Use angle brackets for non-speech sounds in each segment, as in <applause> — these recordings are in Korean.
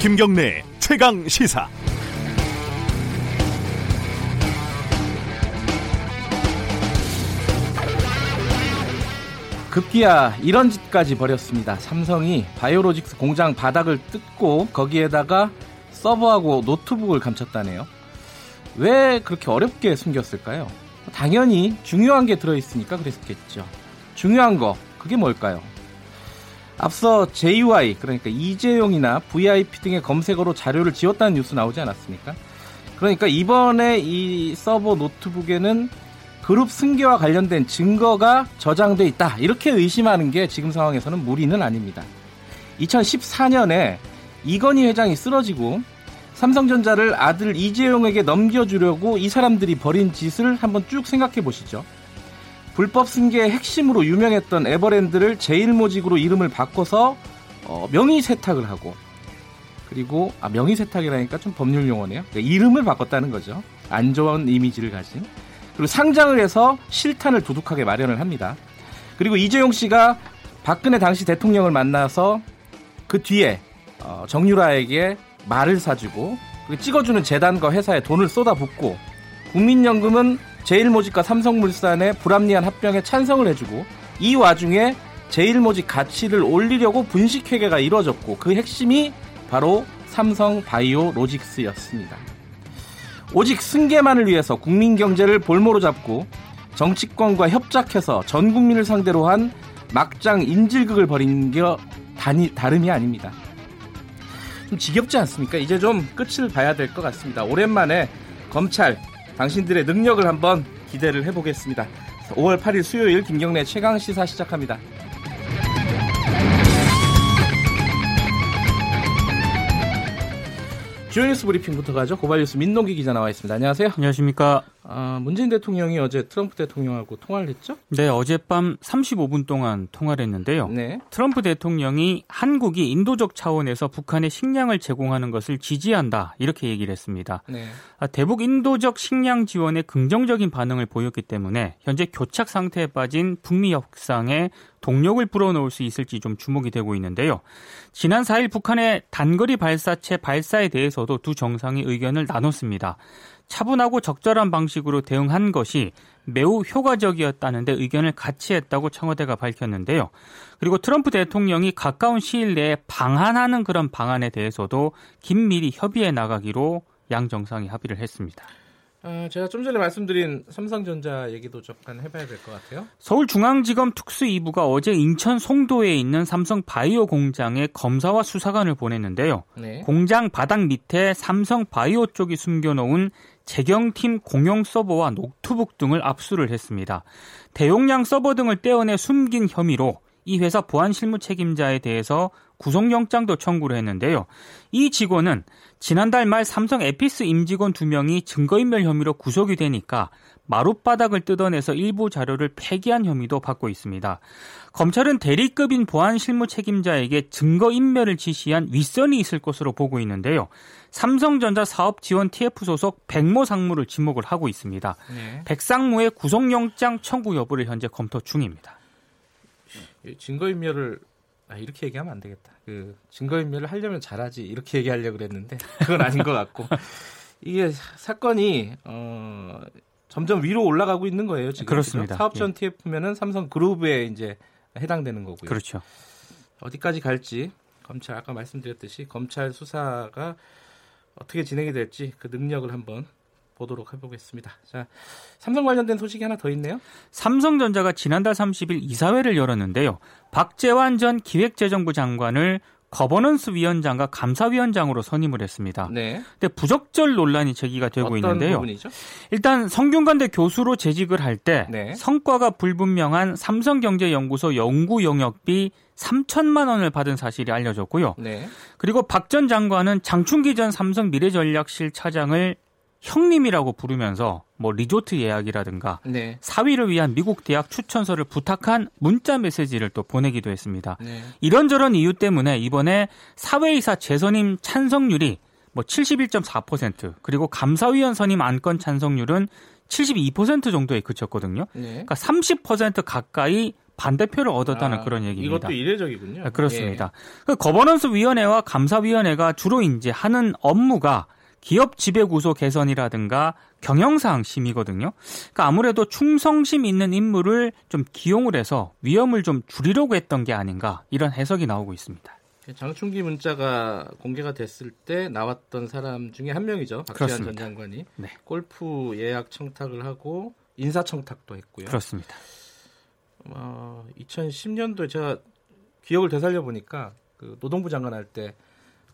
김경래 최강 시사. 급기야 이런 짓까지 벌였습니다. 삼성이 바이오로직스 공장 바닥을 뜯고 거기에다가 서버하고 노트북을 감췄다네요. 왜 그렇게 어렵게 숨겼을까요? 당연히 중요한 게 들어있으니까 그랬겠죠. 중요한 거 그게 뭘까요? 앞서 JY 그러니까 이재용이나 VIP 등의 검색어로 자료를 지웠다는 뉴스 나오지 않았습니까? 그러니까 이번에 이 서버 노트북에는 그룹 승계와 관련된 증거가 저장돼 있다. 이렇게 의심하는 게 지금 상황에서는 무리는 아닙니다. 2014년에 이건희 회장이 쓰러지고 삼성전자를 아들 이재용에게 넘겨주려고 이 사람들이 벌인 짓을 한번 쭉 생각해 보시죠. 불법 승계의 핵심으로 유명했던 에버랜드를 제일모직으로 이름을 바꿔서 어, 명의 세탁을 하고 그리고 아, 명의 세탁이라니까 좀 법률 용어네요. 그러니까 이름을 바꿨다는 거죠. 안 좋은 이미지를 가진 그리고 상장을 해서 실탄을 두둑하게 마련을 합니다. 그리고 이재용 씨가 박근혜 당시 대통령을 만나서 그 뒤에 어, 정유라에게 말을 사주고 찍어주는 재단과 회사에 돈을 쏟아붓고 국민연금은 제일모직과 삼성물산의 불합리한 합병에 찬성을 해주고 이 와중에 제일모직 가치를 올리려고 분식회계가 이루어졌고 그 핵심이 바로 삼성 바이오 로직스였습니다. 오직 승계만을 위해서 국민 경제를 볼모로 잡고 정치권과 협작해서 전 국민을 상대로 한 막장 인질극을 벌인 게 다니, 다름이 아닙니다. 좀 지겹지 않습니까? 이제 좀 끝을 봐야 될 것 같습니다. 오랜만에 검찰 당신들의 능력을 한번 기대를 해보겠습니다. 5월 8일 수요일 김경래 최강 시사 시작합니다. 주요 뉴스 브리핑부터 가죠. 고발뉴스 민동기 기자 나와 있습니다. 안녕하세요. 안녕하십니까. 아, 문재인 대통령이 어제 트럼프 대통령하고 통화를 했죠? 네, 어젯밤 35분 동안 통화를 했는데요. 네. 트럼프 대통령이 한국이 인도적 차원에서 북한에 식량을 제공하는 것을 지지한다 이렇게 얘기를 했습니다. 네. 아, 대북 인도적 식량 지원에 긍정적인 반응을 보였기 때문에 현재 교착 상태에 빠진 북미 협상에 동력을 불어넣을 수 있을지 좀 주목이 되고 있는데요. 지난 4일 북한의 단거리 발사체 발사에 대해서도 두 정상이 의견을 나눴습니다. 차분하고 적절한 방식으로 대응한 것이 매우 효과적이었다는데 의견을 같이 했다고 청와대가 밝혔는데요. 그리고 트럼프 대통령이 가까운 시일 내에 방한하는 그런 방안에 대해서도 긴밀히 협의해 나가기로 양 정상이 합의를 했습니다. 어, 제가 좀 전에 말씀드린 삼성전자 얘기도 잠깐 해봐야 될 것 같아요. 서울중앙지검 특수 2부가 어제 인천 송도에 있는 삼성 바이오 공장에 검사와 수사관을 보냈는데요. 네. 공장 바닥 밑에 삼성 바이오 쪽이 숨겨놓은 재경팀 공용 서버와 노트북 등을 압수를 했습니다. 대용량 서버 등을 떼어내 숨긴 혐의로 이 회사 보안 실무 책임자에 대해서 구속영장도 청구를 했는데요. 이 직원은 지난달 말 삼성 에피스 임직원 2명이 증거인멸 혐의로 구속이 되니까 마룻바닥을 뜯어내서 일부 자료를 폐기한 혐의도 받고 있습니다. 검찰은 대리급인 보안 실무 책임자에게 증거인멸을 지시한 윗선이 있을 것으로 보고 있는데요. 삼성전자 사업 지원 TF 소속 백모 상무를 지목을 하고 있습니다. 네. 백 상무의 구속영장 청구 여부를 현재 검토 중입니다. 증거인멸을 아, 이렇게 얘기하면 안 되겠다. 그 증거인멸을 하려면 잘하지 이렇게 얘기하려고 그랬는데 그건 아닌 것 같고 <laughs> 이게 사건이 어, 점점 위로 올라가고 있는 거예요 지금. 그렇습니다. 사업전 예. TF면은 삼성 그룹에 이제 해당되는 거고요. 그렇죠. 어디까지 갈지 검찰 아까 말씀드렸듯이 검찰 수사가 어떻게 진행이 될지 그 능력을 한번 보도록 해보겠습니다. 자, 삼성 관련된 소식이 하나 더 있네요. 삼성전자가 지난달 30일 이사회를 열었는데요. 박재완 전 기획재정부 장관을 거버넌스 위원장과 감사위원장으로 선임을 했습니다. 네. 근데 부적절 논란이 제기가 되고 있는데요. 부분이죠? 일단 성균관대 교수로 재직을 할때 네. 성과가 불분명한 삼성경제연구소 연구 용역비 3천만 원을 받은 사실이 알려졌고요. 네. 그리고 박 전 장관은 장충기 전 삼성 미래전략실 차장을 형님이라고 부르면서 뭐 리조트 예약이라든가 네. 사위를 위한 미국 대학 추천서를 부탁한 문자 메시지를 또 보내기도 했습니다. 네. 이런저런 이유 때문에 이번에 사회이사 재선임 찬성률이 뭐 71.4% 그리고 감사위원 선임 안건 찬성률은 72% 정도에 그쳤거든요. 네. 그러니까 30% 가까이 반대표를 얻었다는 아, 그런 얘기입니다. 이것도 이례적이군요. 네, 그렇습니다. 예. 그 거버넌스 위원회와 감사위원회가 주로 이제 하는 업무가 기업 지배구조 개선이라든가 경영상 심의거든요. 그러니까 아무래도 충성심 있는 인물을 좀 기용을 해서 위험을 좀 줄이려고 했던 게 아닌가 이런 해석이 나오고 있습니다. 장충기 문자가 공개가 됐을 때 나왔던 사람 중에 한 명이죠. 박재완 전 장관이 네. 골프 예약 청탁을 하고 인사 청탁도 했고요. 그렇습니다. 어, 2010년도에 제가 기억을 되살려 보니까 그 노동부 장관 할 때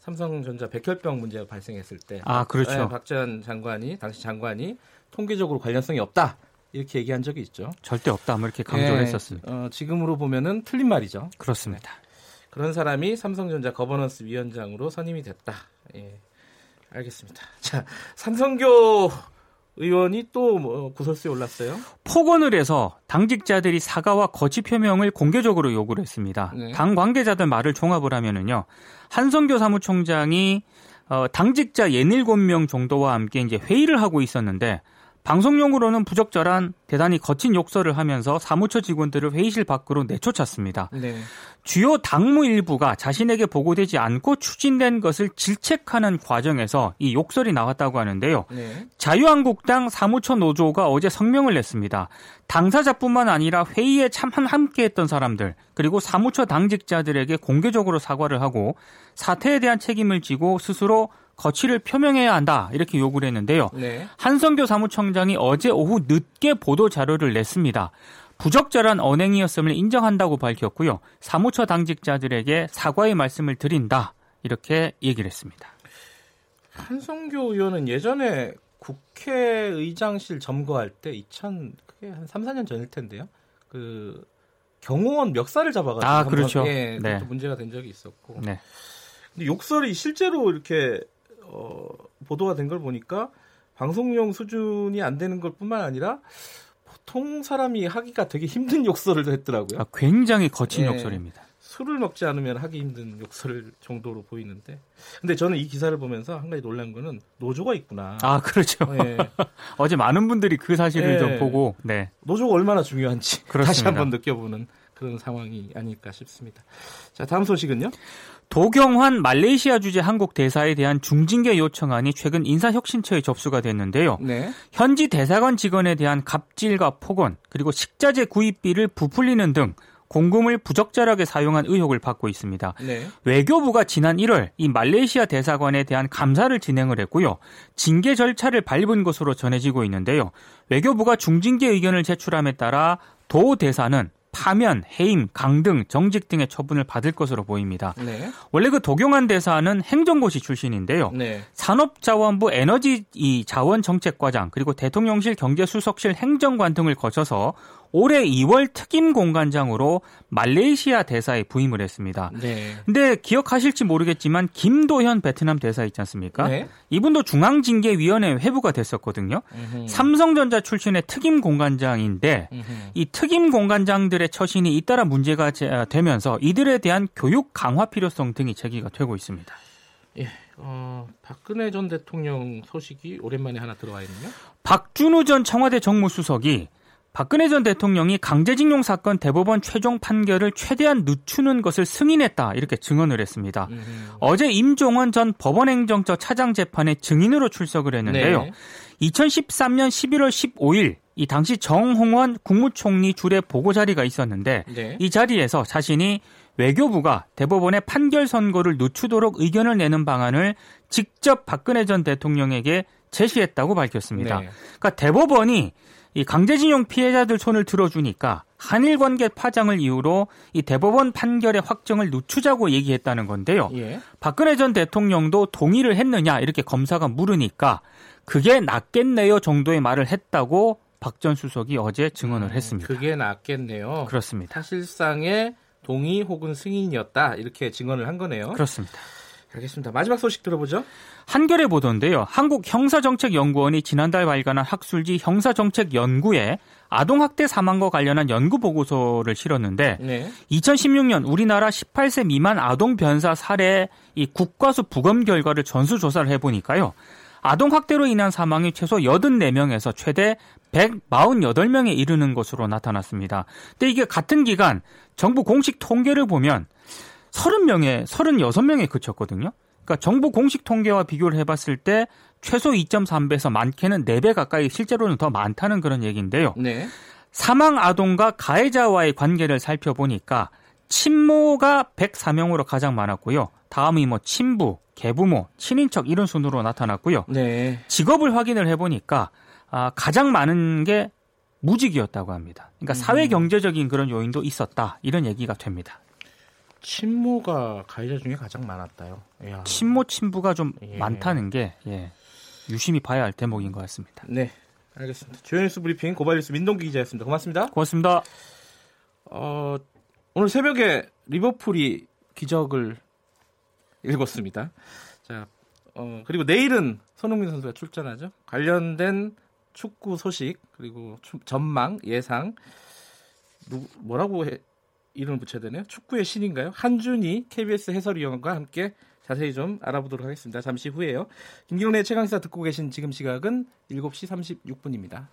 삼성전자 백혈병 문제가 발생했을 때, 아 그렇죠. 네, 박재완 장관이 당시 장관이 통계적으로 관련성이 없다 이렇게 얘기한 적이 있죠. 절대 없다, 뭐 이렇게 강조를 네, 했었습니다. 어, 지금으로 보면은 틀린 말이죠. 그렇습니다. 네. 그런 사람이 삼성전자 거버넌스 위원장으로 선임이 됐다. 예. 알겠습니다. 자, 삼성교 의원이 또뭐 구설수에 올랐어요? 폭언을 해서 당직자들이 사과와 거취 표명을 공개적으로 요구를 했습니다. 네. 당 관계자들 말을 종합을 하면은요. 한성교 사무총장이 어, 당직자 67명 정도와 함께 이제 회의를 하고 있었는데 방송용으로는 부적절한 대단히 거친 욕설을 하면서 사무처 직원들을 회의실 밖으로 내쫓았습니다. 네. 주요 당무 일부가 자신에게 보고되지 않고 추진된 것을 질책하는 과정에서 이 욕설이 나왔다고 하는데요. 네. 자유한국당 사무처 노조가 어제 성명을 냈습니다. 당사자뿐만 아니라 회의에 참 함께했던 사람들 그리고 사무처 당직자들에게 공개적으로 사과를 하고 사태에 대한 책임을 지고 스스로 거취를 표명해야 한다 이렇게 요구를 했는데요. 네. 한성교 사무총장이 어제 오후 늦게 보도 자료를 냈습니다. 부적절한 언행이었음을 인정한다고 밝혔고요. 사무처 당직자들에게 사과의 말씀을 드린다 이렇게 얘기를 했습니다. 한성교 의원은 예전에 국회의장실 점거할 때 2000, 그게 한 3, 4년 전일 텐데요. 그 경호원 멱살을 잡아가지고 아, 그렇죠. 예, 네. 문제가 된 적이 있었고. 네. 근데 욕설이 실제로 이렇게 어, 보도가 된 걸 보니까 방송용 수준이 안 되는 것 뿐만 아니라 보통 사람이 하기가 되게 힘든 욕설을 했더라고요. 아, 굉장히 거친 네. 욕설입니다. 술을 먹지 않으면 하기 힘든 욕설 정도로 보이는데. 근데 저는 이 기사를 보면서 한 가지 놀란 거는 노조가 있구나. 아, 그렇죠. 네. <laughs> 어제 많은 분들이 그 사실을 네. 좀 보고, 네. 노조가 얼마나 중요한지 그렇습니다. 다시 한번 느껴보는 그런 상황이 아닐까 싶습니다. 자, 다음 소식은요? 도경환 말레이시아 주재 한국 대사에 대한 중징계 요청안이 최근 인사혁신처에 접수가 됐는데요. 네. 현지 대사관 직원에 대한 갑질과 폭언 그리고 식자재 구입비를 부풀리는 등 공금을 부적절하게 사용한 의혹을 받고 있습니다. 네. 외교부가 지난 1월 이 말레이시아 대사관에 대한 감사를 진행을 했고요. 징계 절차를 밟은 것으로 전해지고 있는데요. 외교부가 중징계 의견을 제출함에 따라 도 대사는 파면, 해임, 강등, 정직 등의 처분을 받을 것으로 보입니다. 네. 원래 그 도경환 대사는 행정고시 출신인데요. 네. 산업자원부 에너지 자원정책과장 그리고 대통령실 경제수석실 행정관 등을 거쳐서 올해 2월 특임 공관장으로 말레이시아 대사에 부임을 했습니다. 네. 근데 기억하실지 모르겠지만 김도현 베트남 대사 있지 않습니까? 네. 이분도 중앙징계위원회 회부가 됐었거든요. 음흠. 삼성전자 출신의 특임 공관장인데 음흠. 이 특임 공관장들의 처신이 잇따라 문제가 되면서 이들에 대한 교육 강화 필요성 등이 제기가 되고 있습니다. 예, 어, 박근혜 전 대통령 소식이 오랜만에 하나 들어와 있네요. 박준우 전 청와대 정무수석이 박근혜 전 대통령이 강제징용 사건 대법원 최종 판결을 최대한 늦추는 것을 승인했다 이렇게 증언을 했습니다. 음. 어제 임종원 전 법원행정처 차장 재판에 증인으로 출석을 했는데요. 네. 2013년 11월 15일 이 당시 정홍원 국무총리 줄의 보고 자리가 있었는데 네. 이 자리에서 자신이 외교부가 대법원의 판결 선고를 늦추도록 의견을 내는 방안을 직접 박근혜 전 대통령에게 제시했다고 밝혔습니다. 네. 그러니까 대법원이 이 강제징용 피해자들 손을 들어주니까 한일 관계 파장을 이유로 이 대법원 판결의 확정을 늦추자고 얘기했다는 건데요. 예. 박근혜 전 대통령도 동의를 했느냐 이렇게 검사가 물으니까 그게 낫겠네요 정도의 말을 했다고 박 전 수석이 어제 증언을 음, 했습니다. 그게 낫겠네요. 그렇습니다. 사실상의 동의 혹은 승인이었다 이렇게 증언을 한 거네요. 그렇습니다. 알겠습니다. 마지막 소식 들어보죠. 한겨레 보도인데요. 한국형사정책연구원이 지난달 발간한 학술지 형사정책연구에 아동학대 사망과 관련한 연구 보고서를 실었는데 네. 2016년 우리나라 18세 미만 아동 변사 사례 이 국과수 부검 결과를 전수 조사를 해보니까요. 아동 학대로 인한 사망이 최소 84명에서 최대 148명에 이르는 것으로 나타났습니다. 근데 이게 같은 기간 정부 공식 통계를 보면 30명에 36명에 그쳤거든요. 그러니까 정부 공식 통계와 비교를 해봤을 때 최소 2.3배에서 많게는 4배 가까이 실제로는 더 많다는 그런 얘기인데요. 네. 사망 아동과 가해자와의 관계를 살펴보니까 친모가 104명으로 가장 많았고요. 다음이 뭐 친부, 계부모, 친인척 이런 순으로 나타났고요. 네. 직업을 확인을 해보니까 아, 가장 많은 게 무직이었다고 합니다. 그러니까 음. 사회 경제적인 그런 요인도 있었다 이런 얘기가 됩니다. 친모가 가해자 중에 가장 많았다요. 이야. 친모 친부가 좀 예. 많다는 게 예, 유심히 봐야 할 대목인 것 같습니다. 네, 알겠습니다. 주연뉴스 브리핑 고발뉴스 민동기 기자였습니다. 고맙습니다. 고맙습니다. 어, 오늘 새벽에 리버풀이 기적을 읽었습니다. 자, 어, 그리고 내일은 손흥민 선수가 출전하죠. 관련된 축구 소식 그리고 전망 예상 누 뭐라고 해, 이름을 붙여야 되나요? 축구의 신인가요? 한준이 KBS 해설위원과 함께 자세히 좀 알아보도록 하겠습니다. 잠시 후에요. 김기훈의 최강시사 듣고 계신 지금 시각은 7시 36분입니다.